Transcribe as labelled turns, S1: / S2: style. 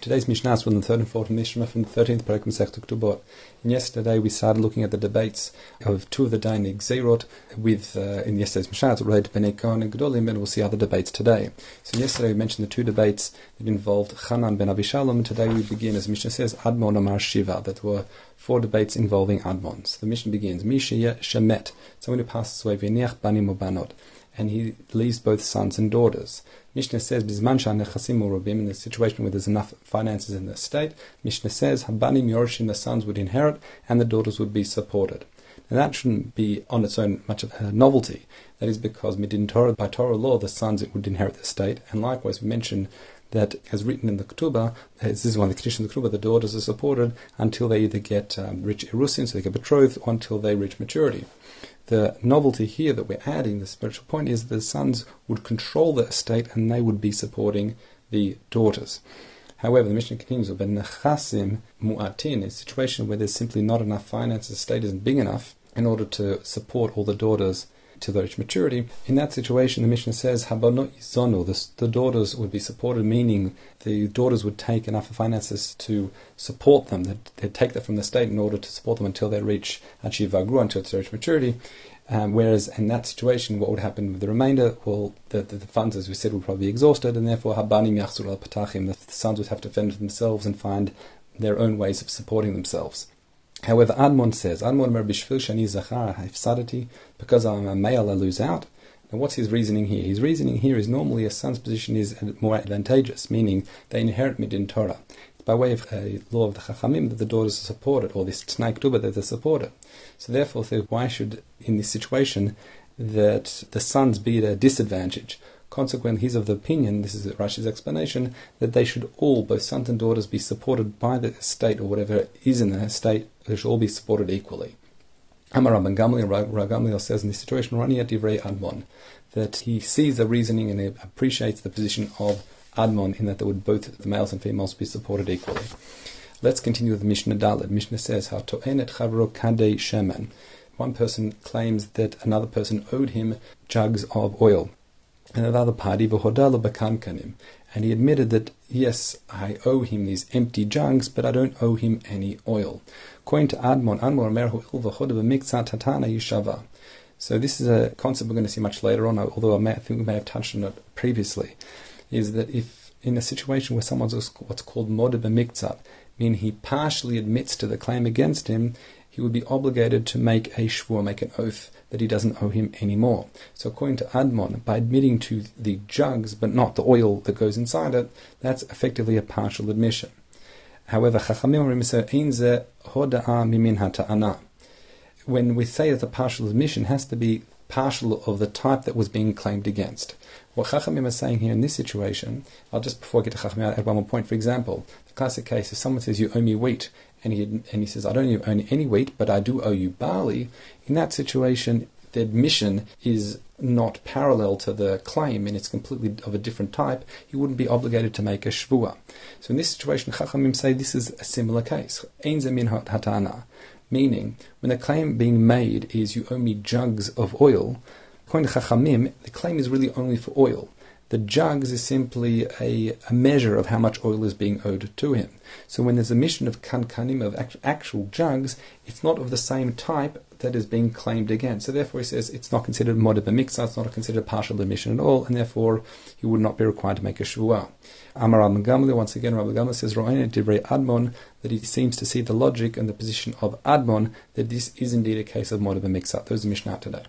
S1: Today's Mishnah is from the third and fourth Mishnah from the 13th Perek Masech Ketubot. And yesterday we started looking at the debates of two of the Dayanei Gezeirot with, uh, in yesterday's Mishnah, it's related to Bnei Kohanim Gedolim, and we'll see other debates today. So yesterday we mentioned the two debates that involved Chanan ben Avishalom, and today we begin, as Mishnah says, Admon Amar Shiva, that were four debates involving Admon. So the Mishnah begins, Mishiya Shemet, someone who passes away, V'niach Banim Ubanot and he leaves both sons and daughters. Mishnah says, Bizman Nechasim in the situation where there's enough finances in the state, Mishnah says, Habanim Yorshim, the sons would inherit and the daughters would be supported. Now that shouldn't be on its own much of a novelty. That is because midin Torah, by Torah law, the sons would inherit the state, and likewise we mention that, as written in the Ketubah, this is one of the conditions of the Ketubah, the daughters are supported until they either get um, rich erusin, so they get betrothed, or until they reach maturity. The novelty here that we're adding, the spiritual point, is that the sons would control the estate and they would be supporting the daughters. However, the Mishnah continues, "Ben nechasim mu'atin," a situation where there's simply not enough finance, the estate isn't big enough in order to support all the daughters to reach maturity. In that situation, the Mishnah says, the, the daughters would be supported, meaning the daughters would take enough finances to support them. They'd, they'd take that from the state in order to support them until they reach Achivagru, until they reach maturity. Um, whereas in that situation, what would happen with the remainder? Well, the, the, the funds, as we said, would probably be exhausted, and therefore Yachzur al Patachim, the sons would have to fend for themselves and find their own ways of supporting themselves. However, Admon says, Admon mer bishvil shani zachar hafsadati, because I'm a male I lose out. Now what's his reasoning here? His reasoning here is normally a son's position is more advantageous, meaning they inherit midin Torah. by way of a law of the Chachamim that the daughters are supported, or this Tnai Ketubah that they're supported. So therefore, why should, in this situation, that the sons be at a disadvantage? Consequently, he's of the opinion, this is Rashi's explanation, that they should all, both sons and daughters, be supported by the estate or whatever is in the estate, they should all be supported equally. Amar Rabban Gamliel, says in this situation, Rani Divrei Admon, that he sees the reasoning and appreciates the position of Admon in that they would both the males and females be supported equally. Let's continue with Mishnah Dalet. Mishnah says, "How to'enet chavro kadei shemen." One person claims that another person owed him jugs of oil and another party v'hodala bakankanim, and he admitted that yes, I owe him these empty jugs, but I don't owe him any oil. According to Admon, Admon. So this is a concept we're going to see much later on, although I, may, I think we may have touched on it previously, is that if in a situation where someone's what's called modeh b'miktzat, meaning he partially admits to the claim against him, he would be obligated to make a shvua, make an oath that he doesn't owe him any more. So according to Admon, by admitting to the jugs but not the oil that goes inside it, that's effectively a partial admission. However, When we say that the partial admission has to be partial of the type that was being claimed against. What Chachamim are saying here in this situation, I'll just before I get to Chachamim, I'll add one more point. For example, the classic case is someone says, You owe me wheat, and he, and he says, I don't owe any wheat, but I do owe you barley. In that situation, the admission is not parallel to the claim and it's completely of a different type, he wouldn't be obligated to make a shvua. So in this situation, Chachamim say this is a similar case. Ein min hatana. Meaning, when the claim being made is you owe me jugs of oil, according to Chachamim, the claim is really only for oil. The jugs is simply a, a, measure of how much oil is being owed to him. So when there's a mission of kankanim, of actual jugs, it's not of the same type that is being claimed against. So therefore he says it's not considered modeh b'miktzat, it's not considered partial admission at all, and therefore he would not be required to make a shvuah. Amar Rabban Gamliel, once again, Rabban Gamliel says, Ro'ene divrei Admon, that he seems to see the logic and the position of Admon, that this is indeed a case of modeh b'miktzat. Those are Mishnah today.